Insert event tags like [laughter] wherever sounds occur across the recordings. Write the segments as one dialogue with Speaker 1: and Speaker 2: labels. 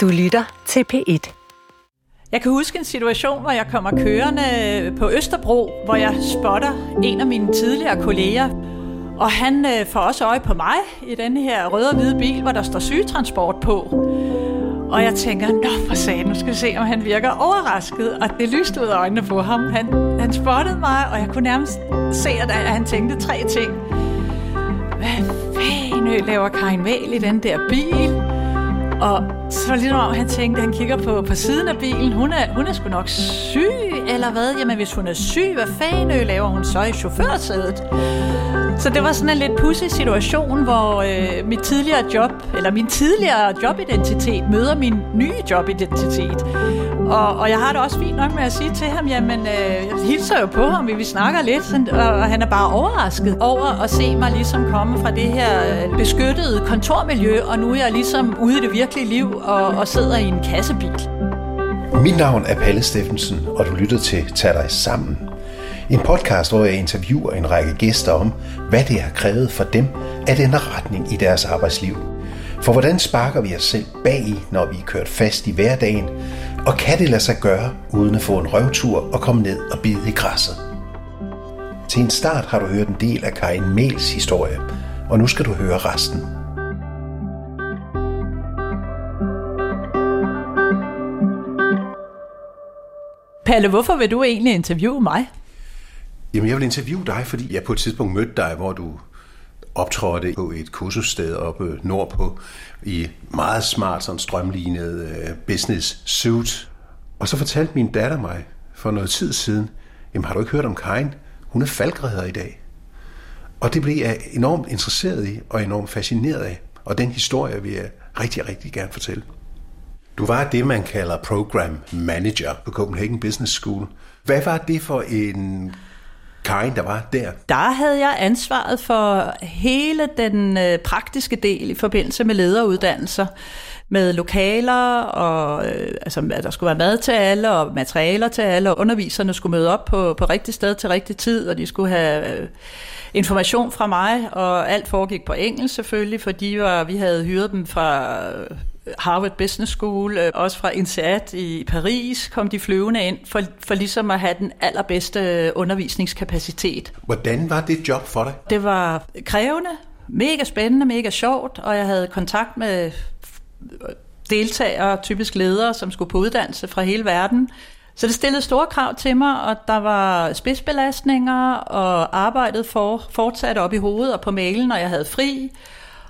Speaker 1: Du lytter til P1.
Speaker 2: Jeg kan huske en situation, hvor jeg kommer kørende på Østerbro, hvor jeg spotter en af mine tidligere kolleger. Og han øh, får også øje på mig i den her røde og hvide bil, hvor der står sygetransport på. Og jeg tænker, nå for satan, nu skal vi se, om han virker overrasket. Og det lyste ud af øjnene på ham. Han, han spottede mig, og jeg kunne nærmest se, at han tænkte tre ting. Hvad fanden øh, laver Karin Væl i den der bil? Og så var det ligesom om, han tænkte, han kigger på, på siden af bilen. Hun er, hun er sgu nok syg, eller hvad? Jamen, hvis hun er syg, hvad fanden øh, laver hun så i chaufførsædet? Så det var sådan en lidt pussy situation, hvor øh, mit tidligere job, eller min tidligere jobidentitet møder min nye jobidentitet. Og, og jeg har det også fint nok med at sige til ham, jamen, øh, jeg hilser jo på ham, vi snakker lidt, sådan, og, og han er bare overrasket over at se mig ligesom komme fra det her øh, beskyttede kontormiljø, og nu er jeg ligesom ude i det virkelige liv og, og sidder i en kassebil.
Speaker 3: Mit navn er Palle Steffensen, og du lytter til Tag dig sammen. En podcast, hvor jeg interviewer en række gæster om, hvad det har krævet for dem at ændre retning i deres arbejdsliv. For hvordan sparker vi os selv bag i, når vi er kørt fast i hverdagen, og kan det lade sig gøre, uden at få en røvtur og komme ned og bide i græsset? Til en start har du hørt en del af Karin Mels historie, og nu skal du høre resten.
Speaker 2: Palle, hvorfor vil du egentlig interviewe mig?
Speaker 3: Jamen, jeg vil interviewe dig, fordi jeg på et tidspunkt mødte dig, hvor du optrådte på et kursussted oppe nordpå i meget smart, sådan strømlignet uh, business suit. Og så fortalte min datter mig for noget tid siden, jamen har du ikke hørt om Karin? Hun er falkredder i dag. Og det blev jeg enormt interesseret i og enormt fascineret af. Og den historie vil jeg rigtig, rigtig gerne fortælle. Du var det, man kalder program manager på Copenhagen Business School. Hvad var det for en Karin, der var der?
Speaker 2: Der havde jeg ansvaret for hele den øh, praktiske del i forbindelse med lederuddannelser med lokaler, og øh, altså, at der skulle være mad til alle, og materialer til alle, og underviserne skulle møde op på, på rigtig sted til rigtig tid, og de skulle have øh, information fra mig, og alt foregik på engelsk selvfølgelig, fordi var, vi havde hyret dem fra Harvard Business School, øh, også fra INSEAD i Paris, kom de flyvende ind for, for ligesom at have den allerbedste undervisningskapacitet.
Speaker 3: Hvordan var det job for dig?
Speaker 2: Det var krævende, mega spændende, mega sjovt, og jeg havde kontakt med deltagere, typisk ledere, som skulle på uddannelse fra hele verden. Så det stillede store krav til mig, og der var spidsbelastninger, og arbejdet for, fortsatte op i hovedet og på mailen, når jeg havde fri.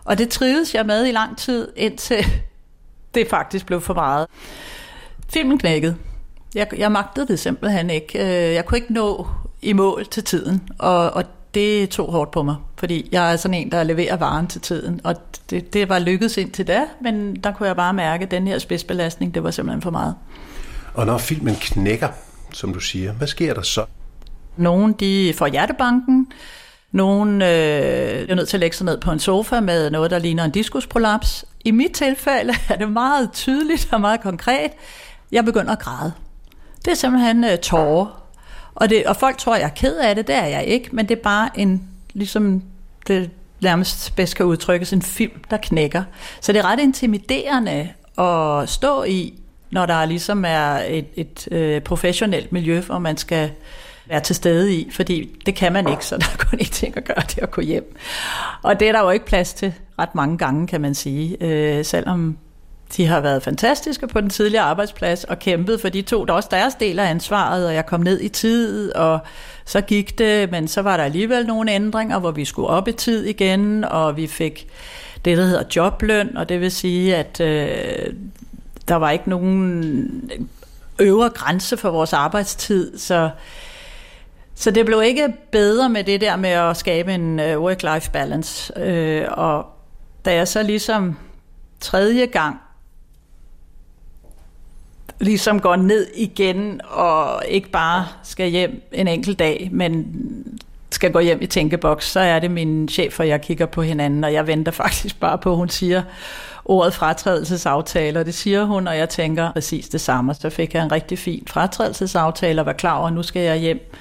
Speaker 2: Og det trivedes jeg med i lang tid, indtil det faktisk blev for meget. Filmen knækkede. Jeg, jeg magtede det simpelthen ikke. Øh, jeg kunne ikke nå i mål til tiden, og, og det tog hårdt på mig, fordi jeg er sådan en, der leverer varen til tiden, og det, det var lykkedes indtil da, men der kunne jeg bare mærke, at den her spidsbelastning, det var simpelthen for meget.
Speaker 3: Og når filmen knækker, som du siger, hvad sker der så?
Speaker 2: Nogle de får hjertebanken, nogle øh, er nødt til at lægge sig ned på en sofa med noget, der ligner en diskusprolaps. I mit tilfælde er det meget tydeligt og meget konkret. Jeg begynder at græde. Det er simpelthen øh, tårer. Og, det, og folk tror, jeg er ked af det. Det er jeg ikke. Men det er bare en, ligesom det nærmest bedst kan udtrykkes, en film, der knækker. Så det er ret intimiderende at stå i, når der ligesom er et, et øh, professionelt miljø, hvor man skal være til stede i, fordi det kan man ikke, så der er kun én ting at gøre, det er at gå hjem. Og det er der jo ikke plads til ret mange gange, kan man sige, øh, selvom de har været fantastiske på den tidligere arbejdsplads og kæmpet, for de to, der også deres del af ansvaret, og jeg kom ned i tid, og så gik det, men så var der alligevel nogle ændringer, hvor vi skulle op i tid igen, og vi fik det, der hedder jobløn, og det vil sige, at øh, der var ikke nogen øvre grænse for vores arbejdstid, så så det blev ikke bedre med det der med at skabe en øh, work-life balance. Uh, og da jeg så ligesom tredje gang ligesom går ned igen og ikke bare skal hjem en enkelt dag, men skal gå hjem i tænkeboks, så er det min chef, og jeg kigger på hinanden, og jeg venter [laughs] faktisk bare på, at hun siger ordet fratrædelsesaftale, og det siger hun, og jeg tænker præcis det samme. Så fik jeg en rigtig fin fratrædelsesaftale, og var klar over, at nu skal jeg hjem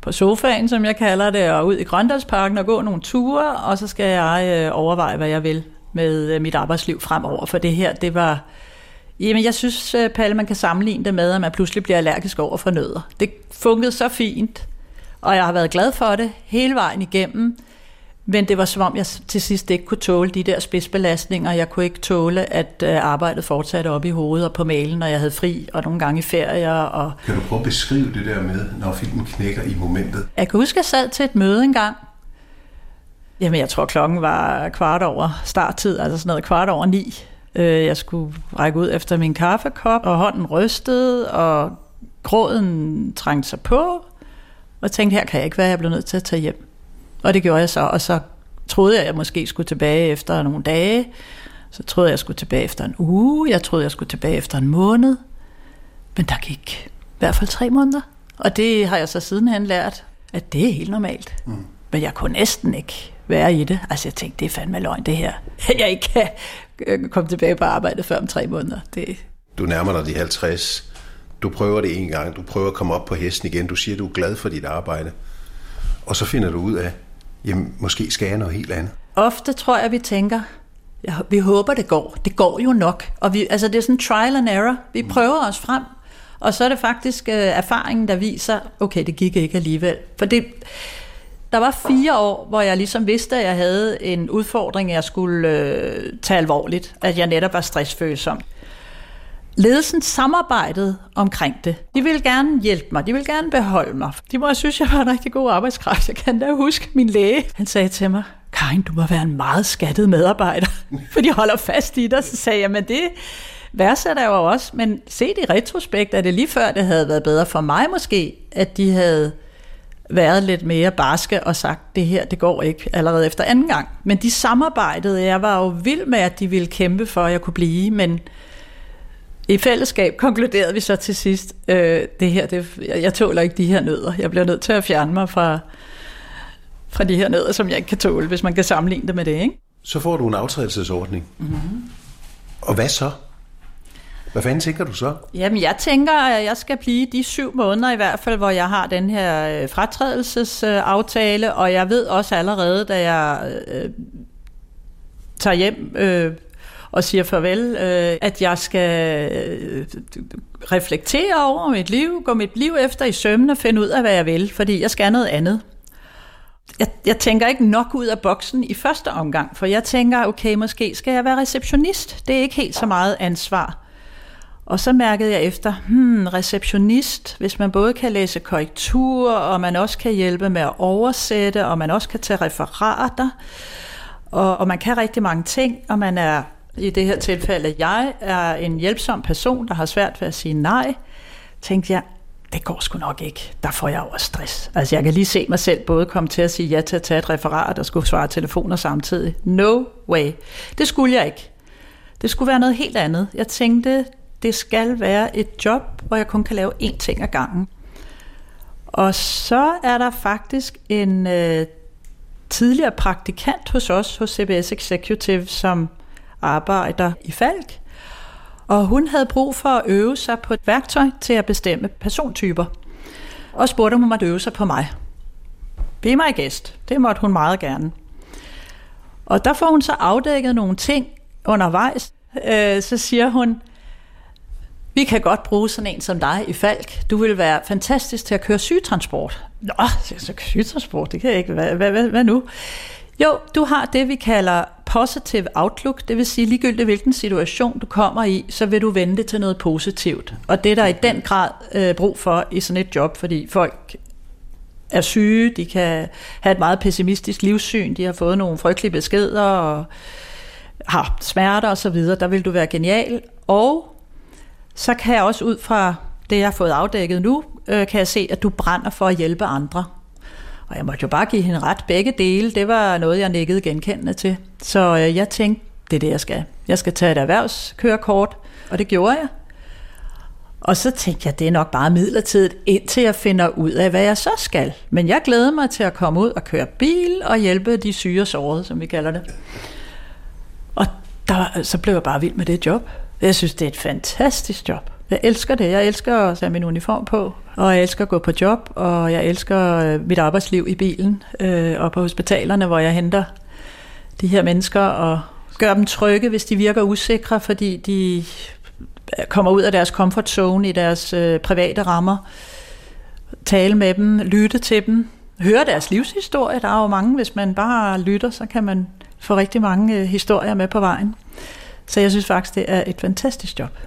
Speaker 2: på sofaen, som jeg kalder det, og ud i Grøndalsparken og gå nogle ture, og så skal jeg øh, overveje, hvad jeg vil med øh, mit arbejdsliv fremover, for det her, det var Jamen, jeg synes, øh, Palle, man kan sammenligne det med, at man pludselig bliver allergisk over for nødder. Det fungerede så fint, og jeg har været glad for det hele vejen igennem. Men det var som om, jeg til sidst ikke kunne tåle de der spidsbelastninger. Jeg kunne ikke tåle, at øh, arbejdet fortsatte op i hovedet og på mailen, når jeg havde fri, og nogle gange i ferier. Og
Speaker 3: kan du prøve at beskrive det der med, når filmen knækker i momentet?
Speaker 2: Jeg kan huske, at jeg sad til et møde engang. Jamen, jeg tror, klokken var kvart over starttid, altså sådan noget kvart over ni. Øh, jeg skulle række ud efter min kaffekop, og hånden rystede, og gråden trængte sig på. Og tænkte, her kan jeg ikke være, jeg blev nødt til at tage hjem. Og det gjorde jeg så, og så troede jeg, at jeg måske skulle tilbage efter nogle dage. Så troede jeg, jeg skulle tilbage efter en uge. Jeg troede, jeg skulle tilbage efter en måned. Men der gik i hvert fald tre måneder. Og det har jeg så sidenhen lært, at det er helt normalt. Mm. Men jeg kunne næsten ikke være i det. Altså jeg tænkte, det er fandme løgn det her. [laughs] Jeg ikke kan øh, komme tilbage på arbejde før om tre måneder. Det...
Speaker 3: Du nærmer dig de 50. Du prøver det en gang. Du prøver at komme op på hesten igen. Du siger, du er glad for dit arbejde. Og så finder du ud af, jamen måske skal jeg noget helt andet.
Speaker 2: Ofte tror jeg, vi tænker, ja, vi håber det går. Det går jo nok. Og vi, altså det er sådan trial and error. Vi prøver os frem, og så er det faktisk øh, erfaringen, der viser, okay, det gik ikke alligevel. For det, der var fire år, hvor jeg ligesom vidste, at jeg havde en udfordring, jeg skulle øh, tage alvorligt. At jeg netop var stressfølsom. Ledelsen samarbejdede omkring det. De ville gerne hjælpe mig, de ville gerne beholde mig. De må have synes, jeg var en rigtig god arbejdskraft. Jeg kan da huske min læge. Han sagde til mig, Karin, du må være en meget skattet medarbejder, [laughs] for de holder fast i dig. Så sagde jeg, men det værdsætter jeg jo også. Men set i retrospekt er det lige før, det havde været bedre for mig måske, at de havde været lidt mere barske og sagt, det her, det går ikke allerede efter anden gang. Men de samarbejdede, jeg var jo vild med, at de ville kæmpe for, at jeg kunne blive, men i fællesskab konkluderede vi så til sidst, øh, det her, det, jeg, jeg tåler ikke de her nødder. Jeg bliver nødt til at fjerne mig fra, fra de her nødder, som jeg ikke kan tåle, hvis man kan sammenligne det med det. Ikke?
Speaker 3: Så får du en aftrædelsesordning. Mm-hmm. Og hvad så? Hvad fanden tænker du så?
Speaker 2: Jamen, jeg tænker, at jeg skal blive de syv måneder i hvert fald, hvor jeg har den her øh, fratrædelsesaftale, og jeg ved også allerede, da jeg øh, tager hjem øh, og siger farvel, øh, at jeg skal øh, reflektere over mit liv, gå mit liv efter i sømne og finde ud af, hvad jeg vil, fordi jeg skal noget andet. Jeg, jeg tænker ikke nok ud af boksen i første omgang, for jeg tænker, okay, måske skal jeg være receptionist. Det er ikke helt så meget ansvar. Og så mærkede jeg efter, hmm, receptionist, hvis man både kan læse korrektur, og man også kan hjælpe med at oversætte, og man også kan tage referater, og, og man kan rigtig mange ting, og man er i det her tilfælde, jeg er en hjælpsom person, der har svært ved at sige nej, tænkte jeg, det går sgu nok ikke. Der får jeg over stress. Altså jeg kan lige se mig selv både komme til at sige ja til at tage et referat og skulle svare telefoner samtidig. No way. Det skulle jeg ikke. Det skulle være noget helt andet. Jeg tænkte, det skal være et job, hvor jeg kun kan lave én ting ad gangen. Og så er der faktisk en øh, tidligere praktikant hos os, hos CBS Executive, som arbejder i Falk. Og hun havde brug for at øve sig på et værktøj til at bestemme persontyper. Og spurgte, om hun måtte øve sig på mig. Be mig gæst. Det måtte hun meget gerne. Og der får hun så afdækket nogle ting undervejs. Øh, så siger hun, vi kan godt bruge sådan en som dig i Falk. Du vil være fantastisk til at køre sygetransport. Nå, så sygetransport, det kan jeg ikke. Hvad, hvad, hvad, hvad nu? Jo, du har det, vi kalder positive outlook, det vil sige ligegyldigt hvilken situation du kommer i, så vil du vente til noget positivt. Og det er der i den grad øh, brug for i sådan et job, fordi folk er syge, de kan have et meget pessimistisk livssyn, de har fået nogle frygtelige beskeder og har smerter osv., der vil du være genial. Og så kan jeg også ud fra det, jeg har fået afdækket nu, øh, kan jeg se, at du brænder for at hjælpe andre. Og jeg måtte jo bare give hende ret begge dele. Det var noget, jeg nikkede genkendende til. Så øh, jeg tænkte, det er det, jeg skal. Jeg skal tage et erhvervskørekort, og det gjorde jeg. Og så tænkte jeg, det er nok bare midlertidigt, indtil jeg finder ud af, hvad jeg så skal. Men jeg glæder mig til at komme ud og køre bil og hjælpe de syge og sårede, som vi kalder det. Og der, så blev jeg bare vild med det job. Jeg synes, det er et fantastisk job. Jeg elsker det. Jeg elsker at tage min uniform på, og jeg elsker at gå på job, og jeg elsker øh, mit arbejdsliv i bilen øh, og på hospitalerne, hvor jeg henter de her mennesker og gør dem trygge, hvis de virker usikre, fordi de øh, kommer ud af deres comfort zone i deres øh, private rammer, tale med dem, lytte til dem, høre deres livshistorie. Der er jo mange, hvis man bare lytter, så kan man få rigtig mange øh, historier med på vejen. Så jeg synes faktisk, det er et fantastisk job.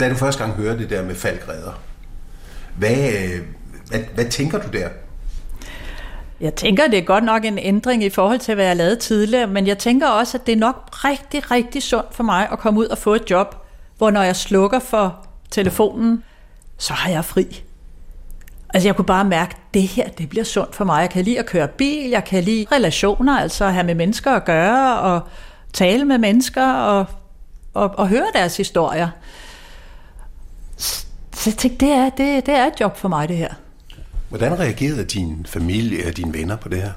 Speaker 3: Da du første gang hørte det der med faldgræder, hvad, øh, hvad, hvad tænker du der?
Speaker 2: Jeg tænker, det er godt nok en ændring i forhold til, hvad jeg lavede tidligere, men jeg tænker også, at det er nok rigtig, rigtig sundt for mig at komme ud og få et job, hvor når jeg slukker for telefonen, så har jeg fri. Altså jeg kunne bare mærke, at det her, det bliver sundt for mig. Jeg kan lide at køre bil, jeg kan lide relationer, altså at have med mennesker at gøre, og tale med mennesker, og, og, og høre deres historier. Så jeg tænkte, det er, det, det er et job for mig, det her.
Speaker 3: Hvordan reagerede din familie og dine venner på det her?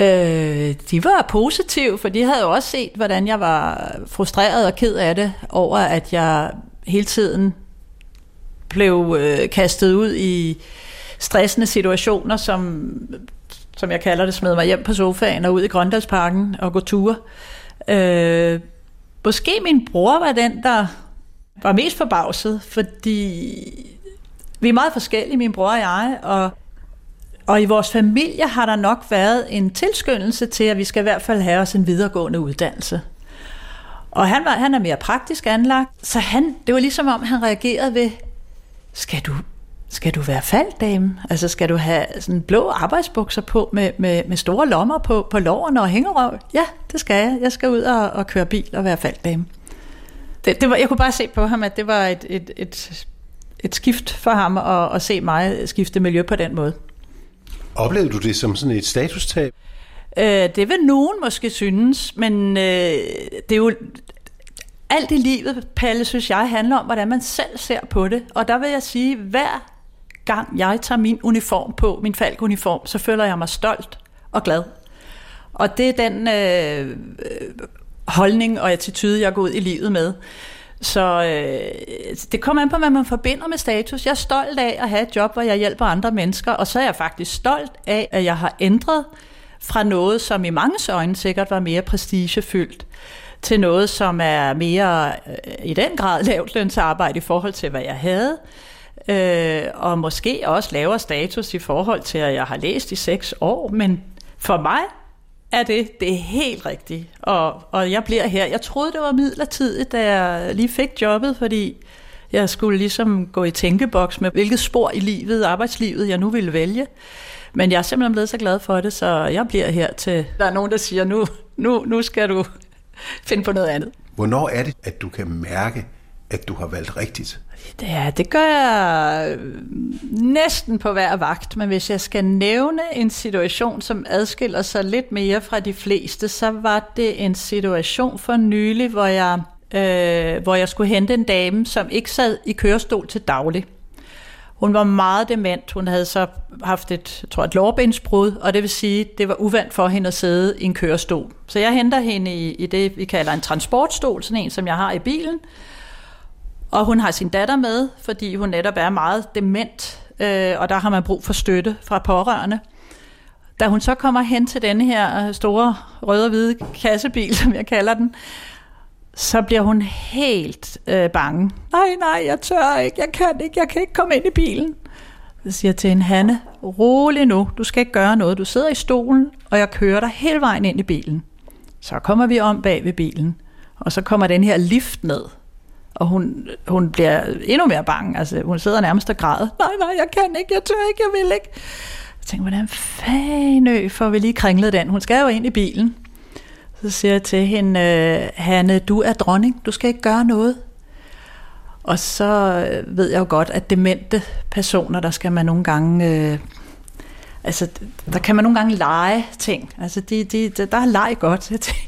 Speaker 2: Øh, de var positive, for de havde jo også set, hvordan jeg var frustreret og ked af det, over at jeg hele tiden blev øh, kastet ud i stressende situationer, som, som jeg kalder det, smed mig hjem på sofaen og ud i Grøndalsparken og gå ture. Øh, måske min bror var den, der var mest forbavset, fordi vi er meget forskellige, min bror og jeg, og, og i vores familie har der nok været en tilskyndelse til, at vi skal i hvert fald have os en videregående uddannelse. Og han, var, han er mere praktisk anlagt, så han, det var ligesom om, han reagerede ved, skal du, skal du være falddame? Altså skal du have sådan blå arbejdsbukser på med, med, med store lommer på, på lårene og hængerøv? Ja, det skal jeg. Jeg skal ud og, og køre bil og være falddame. Det, det var, jeg kunne bare se på ham, at det var et, et, et, et skift for ham at, at se mig skifte miljø på den måde.
Speaker 3: Oplevede du det som sådan et statustab?
Speaker 2: Øh, det vil nogen måske synes, men øh, det er jo alt i livet, Palle, synes jeg, handler om, hvordan man selv ser på det. Og der vil jeg sige, hver gang jeg tager min uniform på, min falkuniform, så føler jeg mig stolt og glad. Og det er den øh, holdning og attitude, jeg går ud i livet med. Så øh, det kommer an på, hvad man forbinder med status. Jeg er stolt af at have et job, hvor jeg hjælper andre mennesker, og så er jeg faktisk stolt af, at jeg har ændret fra noget, som i mange øjne sikkert var mere prestigefyldt, til noget, som er mere øh, i den grad [laughs] lavt lønsarbejde i forhold til, hvad jeg havde. Øh, og måske også lavere status i forhold til, at jeg har læst i seks år. Men for mig er det, det er helt rigtigt. Og, og jeg bliver her. Jeg troede, det var midlertidigt, da jeg lige fik jobbet, fordi jeg skulle ligesom gå i tænkeboks med, hvilket spor i livet, arbejdslivet, jeg nu ville vælge. Men jeg er simpelthen blevet så glad for det, så jeg bliver her til... Der er nogen, der siger, nu, nu, nu skal du [laughs] finde på noget andet.
Speaker 3: Hvornår er det, at du kan mærke, at du har valgt rigtigt?
Speaker 2: Ja, det gør jeg øh, næsten på hver vagt, men hvis jeg skal nævne en situation, som adskiller sig lidt mere fra de fleste, så var det en situation for nylig, hvor jeg, øh, hvor jeg skulle hente en dame, som ikke sad i kørestol til daglig. Hun var meget dement. Hun havde så haft et, jeg tror, et lårbensbrud, og det vil sige, det var uvandt for hende at sidde i en kørestol. Så jeg henter hende i, i det, vi kalder en transportstol, sådan en, som jeg har i bilen. Og hun har sin datter med, fordi hun netop er meget dement, øh, og der har man brug for støtte fra pårørende. Da hun så kommer hen til denne her øh, store røde og hvide kassebil, [laughs] som jeg kalder den, så bliver hun helt øh, bange. Nej, nej, jeg tør ikke, jeg kan ikke, jeg kan ikke komme ind i bilen. Så siger jeg til hende, Hanne, rolig nu, du skal ikke gøre noget. Du sidder i stolen, og jeg kører dig hele vejen ind i bilen. Så kommer vi om bag ved bilen, og så kommer den her lift ned. Og hun, hun bliver endnu mere bange. Altså, hun sidder nærmest og græder. Nej, nej, jeg kan ikke, jeg tør ikke, jeg vil ikke. Jeg tænker, hvordan fanø får vi lige kringlet den? Hun skal jo ind i bilen. Så siger jeg til hende, øh, Hanne, du er dronning, du skal ikke gøre noget. Og så øh, ved jeg jo godt, at demente personer, der skal man nogle gange... Øh, altså, der kan man nogle gange lege ting. Altså, de, de, der er leg godt. Jeg tænker,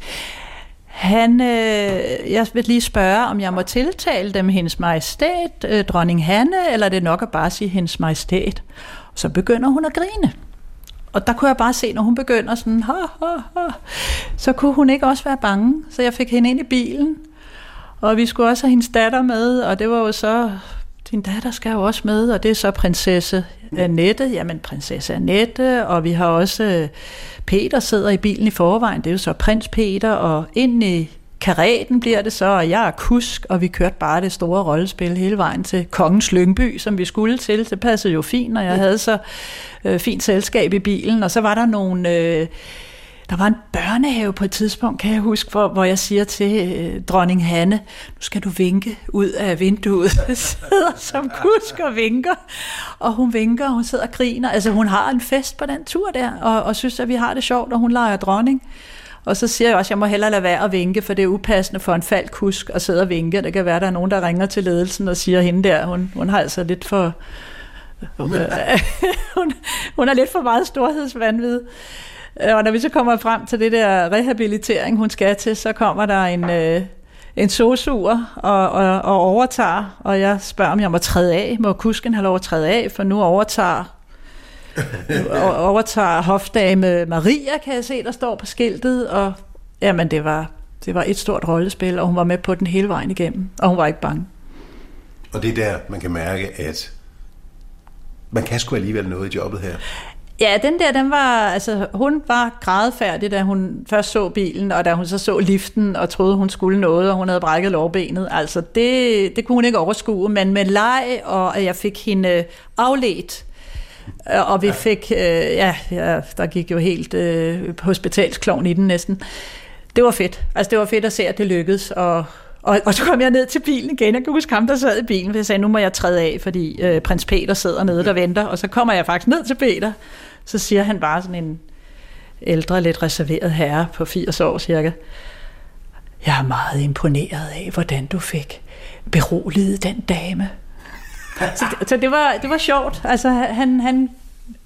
Speaker 2: han, øh, jeg vil lige spørge, om jeg må tiltale dem hendes majestæt, øh, dronning Hanne, eller er det nok at bare sige hendes majestæt? Og så begynder hun at grine. Og der kunne jeg bare se, når hun begynder sådan, ha, ha, ha, så kunne hun ikke også være bange. Så jeg fik hende ind i bilen, og vi skulle også have hendes datter med, og det var jo så, din datter skal jo også med, og det er så prinsesse Annette, jamen prinsesse Annette, og vi har også, øh, Peter sidder i bilen i forvejen, det er jo så prins Peter, og ind i, Karetten bliver det så, og jeg er kusk, og vi kørte bare det store rollespil hele vejen til Kongens Lyngby, som vi skulle til. Det passede jo fint, og jeg havde så øh, fint selskab i bilen, og så var der nogle... Øh, der var en børnehave på et tidspunkt, kan jeg huske, hvor, hvor jeg siger til øh, dronning Hanne, nu skal du vinke ud af vinduet. [laughs] Sidder som kusk og vinker, og hun vinker, og hun sidder og griner. Altså hun har en fest på den tur der, og, og synes, at vi har det sjovt, og hun leger dronning. Og så siger jeg også, at jeg må hellere lade være at vinke, for det er upassende for en faldkusk at sidde og vinke. Det kan være, at der er nogen, der ringer til ledelsen og siger, hende der, hun, hun har altså lidt for... hun, [laughs] hun har lidt for meget storhedsvandvid. Og når vi så kommer frem til det der rehabilitering, hun skal til, så kommer der en, øh, en sosuer og, og, og overtager, og jeg spørger, om jeg må træde af. Må kusken have lov at træde af, for nu overtager [laughs] overtager hofdame Maria, kan jeg se, der står på skiltet, og jamen, det var, det var et stort rollespil, og hun var med på den hele vejen igennem, og hun var ikke bange.
Speaker 3: Og det er der, man kan mærke, at man kan sgu alligevel noget i jobbet her.
Speaker 2: Ja, den der, den var, altså, hun var grædefærdig, da hun først så bilen, og da hun så så liften og troede, hun skulle noget, og hun havde brækket lårbenet. Altså, det, det kunne hun ikke overskue, men med leg, og jeg fik hende afledt, og vi fik, øh, ja, ja, der gik jo helt øh, hospitalsklovn i den næsten. Det var fedt. Altså, det var fedt at se, at det lykkedes, og, og, og så kom jeg ned til bilen igen. Jeg kan huske ham, der sad i bilen, for jeg sagde, nu må jeg træde af, fordi øh, prins Peter sidder nede der venter. Og så kommer jeg faktisk ned til Peter, så siger han bare sådan en ældre, lidt reserveret herre på 80 år cirka. Jeg er meget imponeret af, hvordan du fik beroliget den dame. Så, det, så det, var, det var sjovt. Altså, han, han,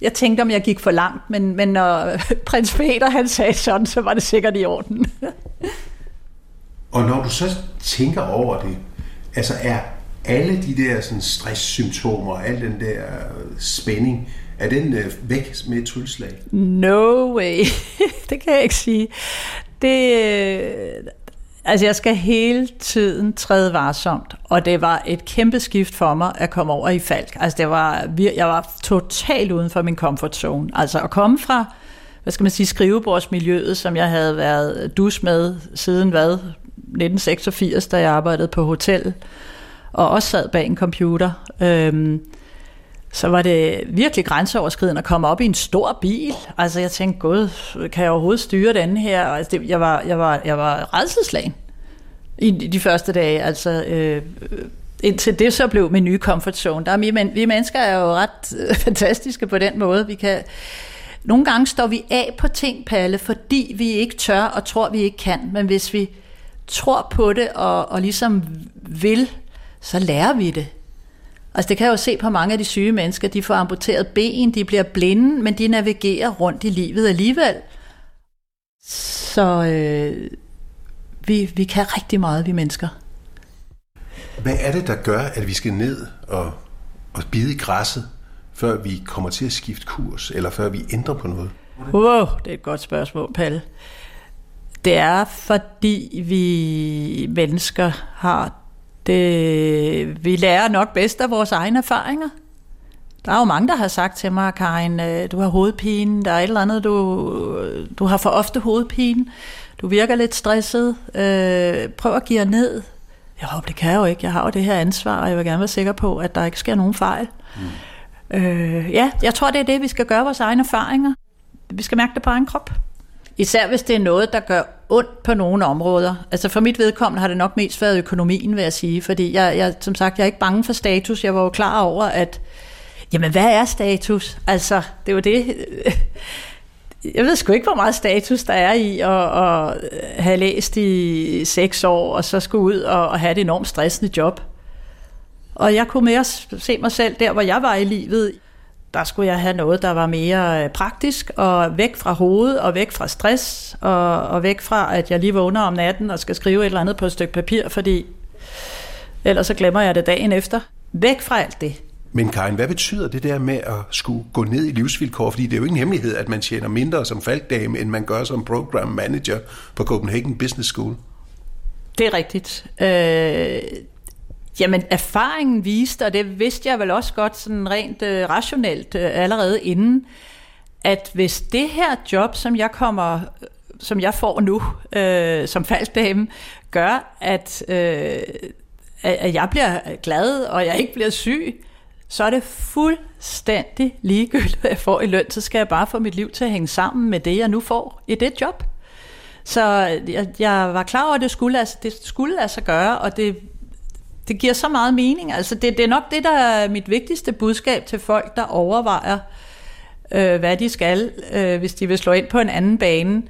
Speaker 2: jeg tænkte, om jeg gik for langt, men, men når [laughs] prins Peter han sagde sådan, så var det sikkert i orden.
Speaker 3: og når du så tænker over det, altså er alle de der sådan stresssymptomer, al den der øh, spænding, er den øh, væk med et trylleslag?
Speaker 2: No way. [laughs] det kan jeg ikke sige. Det, øh, altså jeg skal hele tiden træde varsomt, og det var et kæmpe skift for mig at komme over i Falk. Altså det var, jeg var totalt uden for min comfort zone. Altså at komme fra, hvad skal man sige, skrivebordsmiljøet, som jeg havde været dus med siden hvad, 1986, da jeg arbejdede på hotel, og også sad bag en computer. Øhm, så var det virkelig grænseoverskridende at komme op i en stor bil. Altså jeg tænkte, gud, kan jeg overhovedet styre den her? Altså, det, jeg, var, jeg, var, jeg var redselslagen i de første dage. Altså, øh, indtil det så blev min nye comfort zone. Der er, vi, men, vi mennesker er jo ret øh, [laughs] fantastiske på den måde. Vi kan, nogle gange står vi af på ting, Palle, fordi vi ikke tør og tror, vi ikke kan. Men hvis vi tror på det og, og ligesom vil, så lærer vi det. Altså det kan jeg jo se på mange af de syge mennesker, de får amputeret ben, de bliver blinde, men de navigerer rundt i livet alligevel. Så øh, vi, vi kan rigtig meget, vi mennesker.
Speaker 3: Hvad er det, der gør, at vi skal ned og, og bide i græsset, før vi kommer til at skifte kurs, eller før vi ændrer på noget?
Speaker 2: Wow, det er et godt spørgsmål, Palle. Det er, fordi vi mennesker har det, vi lærer nok bedst af vores egne erfaringer. Der er jo mange, der har sagt til mig, Karin, øh, du har hovedpine, der er et eller andet, du, du har for ofte hovedpine, du virker lidt stresset, øh, prøv at give ned. Jeg håber, det kan jeg jo ikke. Jeg har jo det her ansvar, og jeg vil gerne være sikker på, at der ikke sker nogen fejl. Mm. Øh, ja, jeg tror, det er det, vi skal gøre vores egne erfaringer. Vi skal mærke det på egen krop. Især hvis det er noget, der gør ondt på nogle områder. Altså for mit vedkommende har det nok mest været økonomien, vil jeg sige. Fordi jeg, jeg, som sagt, jeg er ikke bange for status. Jeg var jo klar over, at jamen, hvad er status? Altså, det var det... [laughs] Jeg ved sgu ikke, hvor meget status der er i at, at have læst i seks år, og så skulle ud og, have et enormt stressende job. Og jeg kunne mere se mig selv der, hvor jeg var i livet der skulle jeg have noget, der var mere øh, praktisk, og væk fra hovedet, og væk fra stress, og, og væk fra, at jeg lige vågner om natten og skal skrive et eller andet på et stykke papir, fordi ellers så glemmer jeg det dagen efter. Væk fra alt det.
Speaker 3: Men Karin, hvad betyder det der med at skulle gå ned i livsvilkår? Fordi det er jo ingen hemmelighed, at man tjener mindre som falkdame, end man gør som program manager på Copenhagen Business School.
Speaker 2: Det er rigtigt. Øh, Jamen, erfaringen viste, og det vidste jeg vel også godt sådan rent øh, rationelt øh, allerede inden, at hvis det her job, som jeg kommer øh, som jeg får nu øh, som faldsdame, gør, at, øh, at jeg bliver glad, og jeg ikke bliver syg, så er det fuldstændig ligegyldigt, hvad jeg får i løn. Så skal jeg bare få mit liv til at hænge sammen med det, jeg nu får i det job. Så jeg, jeg var klar over, at det skulle, altså, det skulle lade sig gøre, og det, det giver så meget mening. Altså, det, det er nok det, der er mit vigtigste budskab til folk, der overvejer, øh, hvad de skal, øh, hvis de vil slå ind på en anden bane.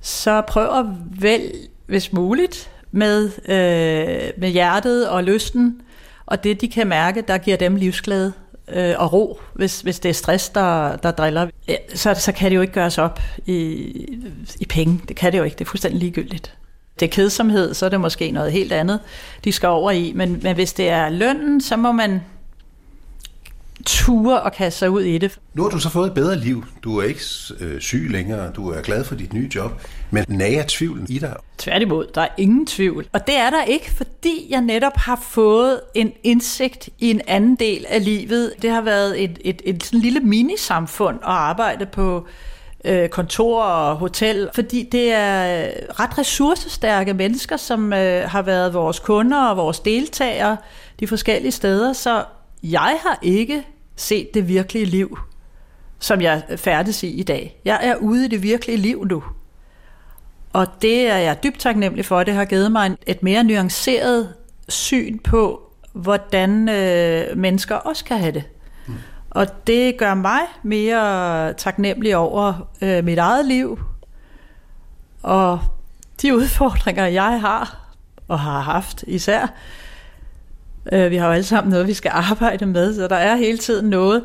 Speaker 2: Så prøv at vælge, hvis muligt, med, øh, med hjertet og lysten, og det, de kan mærke, der giver dem livsglæde øh, og ro, hvis, hvis det er stress, der, der driller, så, så kan det jo ikke gøres op i, i penge. Det kan det jo ikke. Det er fuldstændig ligegyldigt. Det er kedsomhed, så er det måske noget helt andet, de skal over i. Men, men hvis det er lønnen, så må man ture og kaste sig ud i det.
Speaker 3: Nu har du så fået et bedre liv. Du er ikke øh, syg længere. Du er glad for dit nye job. Men nager tvivlen i dig?
Speaker 2: Tværtimod, der er ingen tvivl. Og det er der ikke, fordi jeg netop har fået en indsigt i en anden del af livet. Det har været et, et, et sådan lille minisamfund at arbejde på øh, kontor og hotel, fordi det er ret ressourcestærke mennesker, som øh, har været vores kunder og vores deltagere de forskellige steder. Så jeg har ikke set det virkelige liv, som jeg færdes i i dag. Jeg er ude i det virkelige liv nu. Og det er jeg dybt taknemmelig for. Det har givet mig et mere nuanceret syn på, hvordan øh, mennesker også kan have det. Og det gør mig mere taknemmelig over øh, mit eget liv og de [laughs] udfordringer, jeg har og har haft især. Øh, vi har jo alle sammen noget, vi skal arbejde med, så der er hele tiden noget.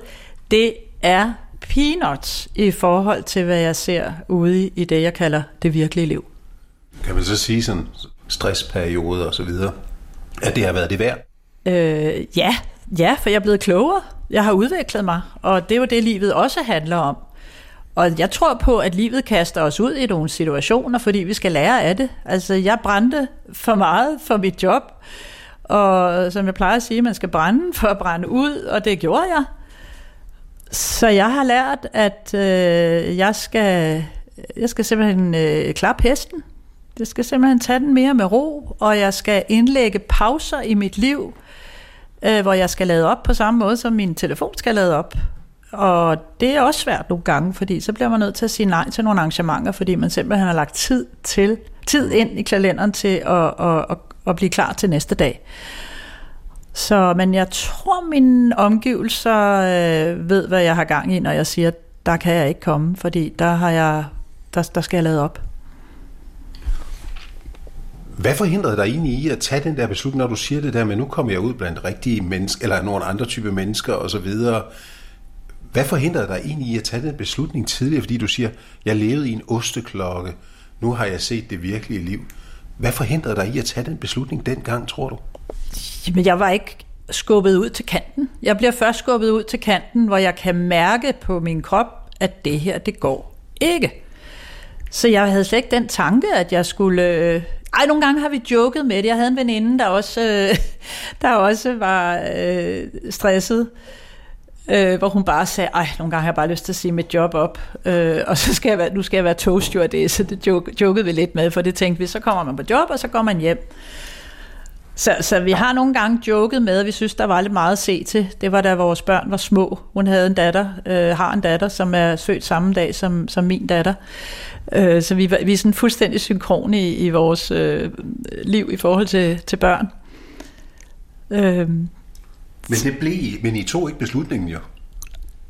Speaker 2: Det er peanuts i forhold til, hvad jeg ser ude i det, jeg kalder det virkelige liv.
Speaker 3: Kan man så sige sådan stressperioder og så videre, at det har været det værd?
Speaker 2: Øh, ja, ja, for jeg er blevet klogere. Jeg har udviklet mig, og det er jo det, livet også handler om. Og jeg tror på, at livet kaster os ud i nogle situationer, fordi vi skal lære af det. Altså, jeg brændte for meget for mit job, og som jeg plejer at sige, man skal brænde for at brænde ud, og det gjorde jeg. Så jeg har lært, at øh, jeg, skal, jeg skal simpelthen øh, klappe hesten. Jeg skal simpelthen tage den mere med ro, og jeg skal indlægge pauser i mit liv, øh, hvor jeg skal lade op på samme måde, som min telefon skal lade op. Og det er også svært nogle gange, fordi så bliver man nødt til at sige nej til nogle arrangementer, fordi man simpelthen har lagt tid til tid ind i kalenderen til at, at, at, at blive klar til næste dag. Så, men jeg tror, mine omgivelser øh, ved, hvad jeg har gang i, når jeg siger, der kan jeg ikke komme, fordi der, har jeg, der, der skal jeg lade op.
Speaker 3: Hvad forhindrede dig egentlig i at tage den der beslutning, når du siger det der med, nu kommer jeg ud blandt rigtige mennesker, eller nogle andre type mennesker osv., hvad forhindrede dig egentlig i at tage den beslutning tidligere, fordi du siger, jeg levede i en osteklokke, nu har jeg set det virkelige liv. Hvad forhindrede dig i at tage den beslutning dengang, tror du?
Speaker 2: Jamen, jeg var ikke skubbet ud til kanten. Jeg bliver først skubbet ud til kanten, hvor jeg kan mærke på min krop, at det her, det går ikke. Så jeg havde slet ikke den tanke, at jeg skulle... Øh, ej, nogle gange har vi joket med det. Jeg havde en veninde, der også, øh, [laughs] der også var øh, stresset øh, hvor hun bare sagde, ej, nogle gange har jeg bare lyst til at sige mit job op, øh, og så skal jeg være, nu skal jeg være Så det jokede vi lidt med, for det tænkte vi, så kommer man på job, og så går man hjem. Så, så vi har nogle gange joket med, at vi synes, der var lidt meget at se til. Det var da vores børn var små. Hun havde en datter, øh, har en datter, som er født samme dag som, som min datter. Øh, så vi, vi er sådan fuldstændig synkrone i, i vores øh, liv i forhold til, til børn.
Speaker 3: Øh, men det blev men I tog ikke beslutningen jo.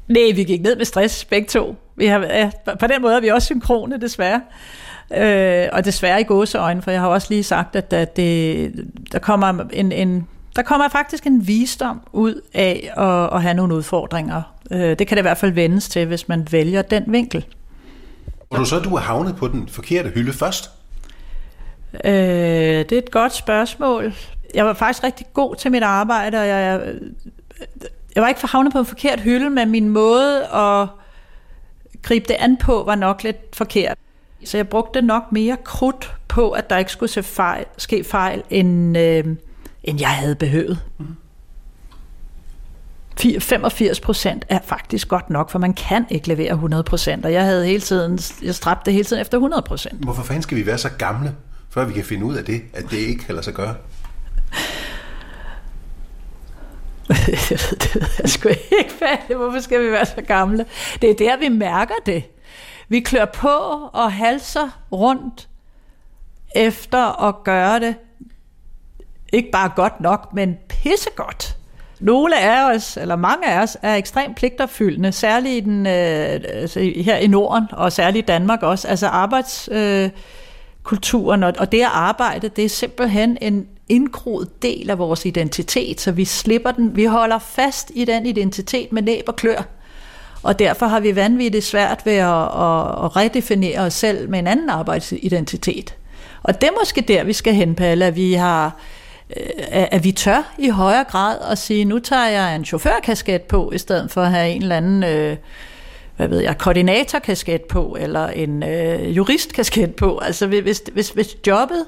Speaker 2: Nej, vi gik ned med stress begge to. Vi har, ja, på den måde er vi også synkrone, desværre. Øh, og desværre i gåseøjne, for jeg har også lige sagt, at, at det, der, kommer en, en, der kommer faktisk en visdom ud af at, at have nogle udfordringer. Øh, det kan det i hvert fald vendes til, hvis man vælger den vinkel.
Speaker 3: Og du så, du er havnet på den forkerte hylde først?
Speaker 2: Øh, det er et godt spørgsmål jeg var faktisk rigtig god til mit arbejde, og jeg, jeg var ikke for havnet på en forkert hylde, men min måde at gribe det an på var nok lidt forkert. Så jeg brugte nok mere krudt på, at der ikke skulle se fejl, ske fejl, end, øh, end jeg havde behøvet. 85 procent er faktisk godt nok, for man kan ikke levere 100 procent, og jeg havde hele tiden, jeg stræbte hele tiden efter 100 procent.
Speaker 3: Hvorfor fanden skal vi være så gamle, før vi kan finde ud af det, at det ikke kan lade sig gøre? [laughs]
Speaker 2: det ved jeg sgu ikke. Hvorfor skal vi være så gamle? Det er der, vi mærker det. Vi klør på og halser rundt efter at gøre det ikke bare godt nok, men pissegodt. Nogle af os, eller mange af os, er ekstremt pligtopfyldende, særligt i den, øh, altså her i Norden, og særligt i Danmark også. Altså arbejdskulturen øh, og det at arbejde, det er simpelthen en indgroet del af vores identitet, så vi slipper den, vi holder fast i den identitet med næb og klør. Og derfor har vi vanvittigt svært ved at, at, at redefinere os selv med en anden arbejdsidentitet. Og det er måske der, vi skal hen, Palle, at vi har øh, at vi tør i højere grad at sige, nu tager jeg en chaufførkasket på, i stedet for at have en eller anden, øh, hvad ved jeg, koordinatorkasket på, eller en øh, juristkasket på. Altså hvis, hvis, hvis jobbet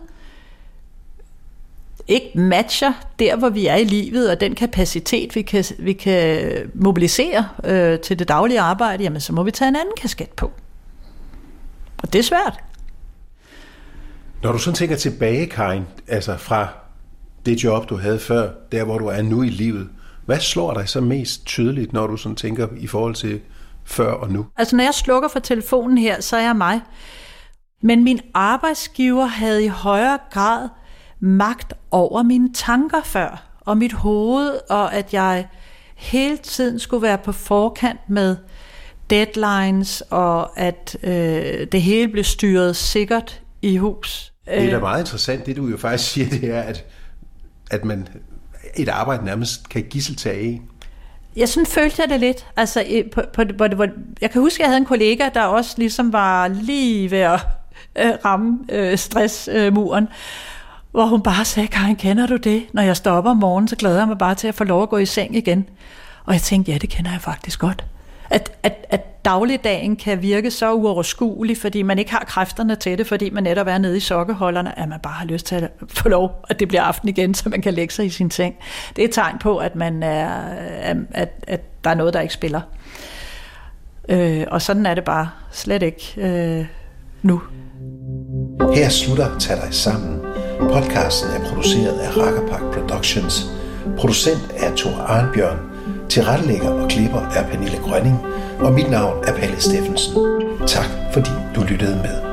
Speaker 2: ikke matcher der, hvor vi er i livet, og den kapacitet, vi kan, vi kan mobilisere øh, til det daglige arbejde, jamen så må vi tage en anden kasket på. Og det er svært.
Speaker 3: Når du sådan tænker tilbage, Karin, altså fra det job, du havde før, der hvor du er nu i livet, hvad slår dig så mest tydeligt, når du sådan tænker i forhold til før og nu?
Speaker 2: Altså når jeg slukker for telefonen her, så er jeg mig. Men min arbejdsgiver havde i højere grad magt over mine tanker før, og mit hoved, og at jeg hele tiden skulle være på forkant med deadlines, og at øh, det hele blev styret sikkert i hus.
Speaker 3: Det er da øh. meget interessant, det du jo faktisk siger, det er, at, at man et arbejde nærmest kan gisseltage en.
Speaker 2: Ja, sådan følte jeg det lidt. Altså, på, på, på, på, jeg kan huske, at jeg havde en kollega, der også ligesom var lige ved at øh, ramme øh, stressmuren. Øh, hvor hun bare sagde, Karin, kender du det? Når jeg stopper om morgenen, så glæder jeg mig bare til at få lov at gå i seng igen. Og jeg tænkte, ja, det kender jeg faktisk godt. At, at, at dagligdagen kan virke så uoverskuelig, fordi man ikke har kræfterne til det, fordi man netop er nede i sokkeholderne, at man bare har lyst til at få lov, at det bliver aften igen, så man kan lægge sig i sin seng. Det er et tegn på, at, man er, at, at der er noget, der ikke spiller. Øh, og sådan er det bare slet ikke øh, nu.
Speaker 3: Her slutter Tag dig sammen Podcasten er produceret af Rakkerpark Productions. Producent er Thor Arnbjørn. Tilrettelægger og klipper er Pernille Grønning. Og mit navn er Palle Steffensen. Tak fordi du lyttede med.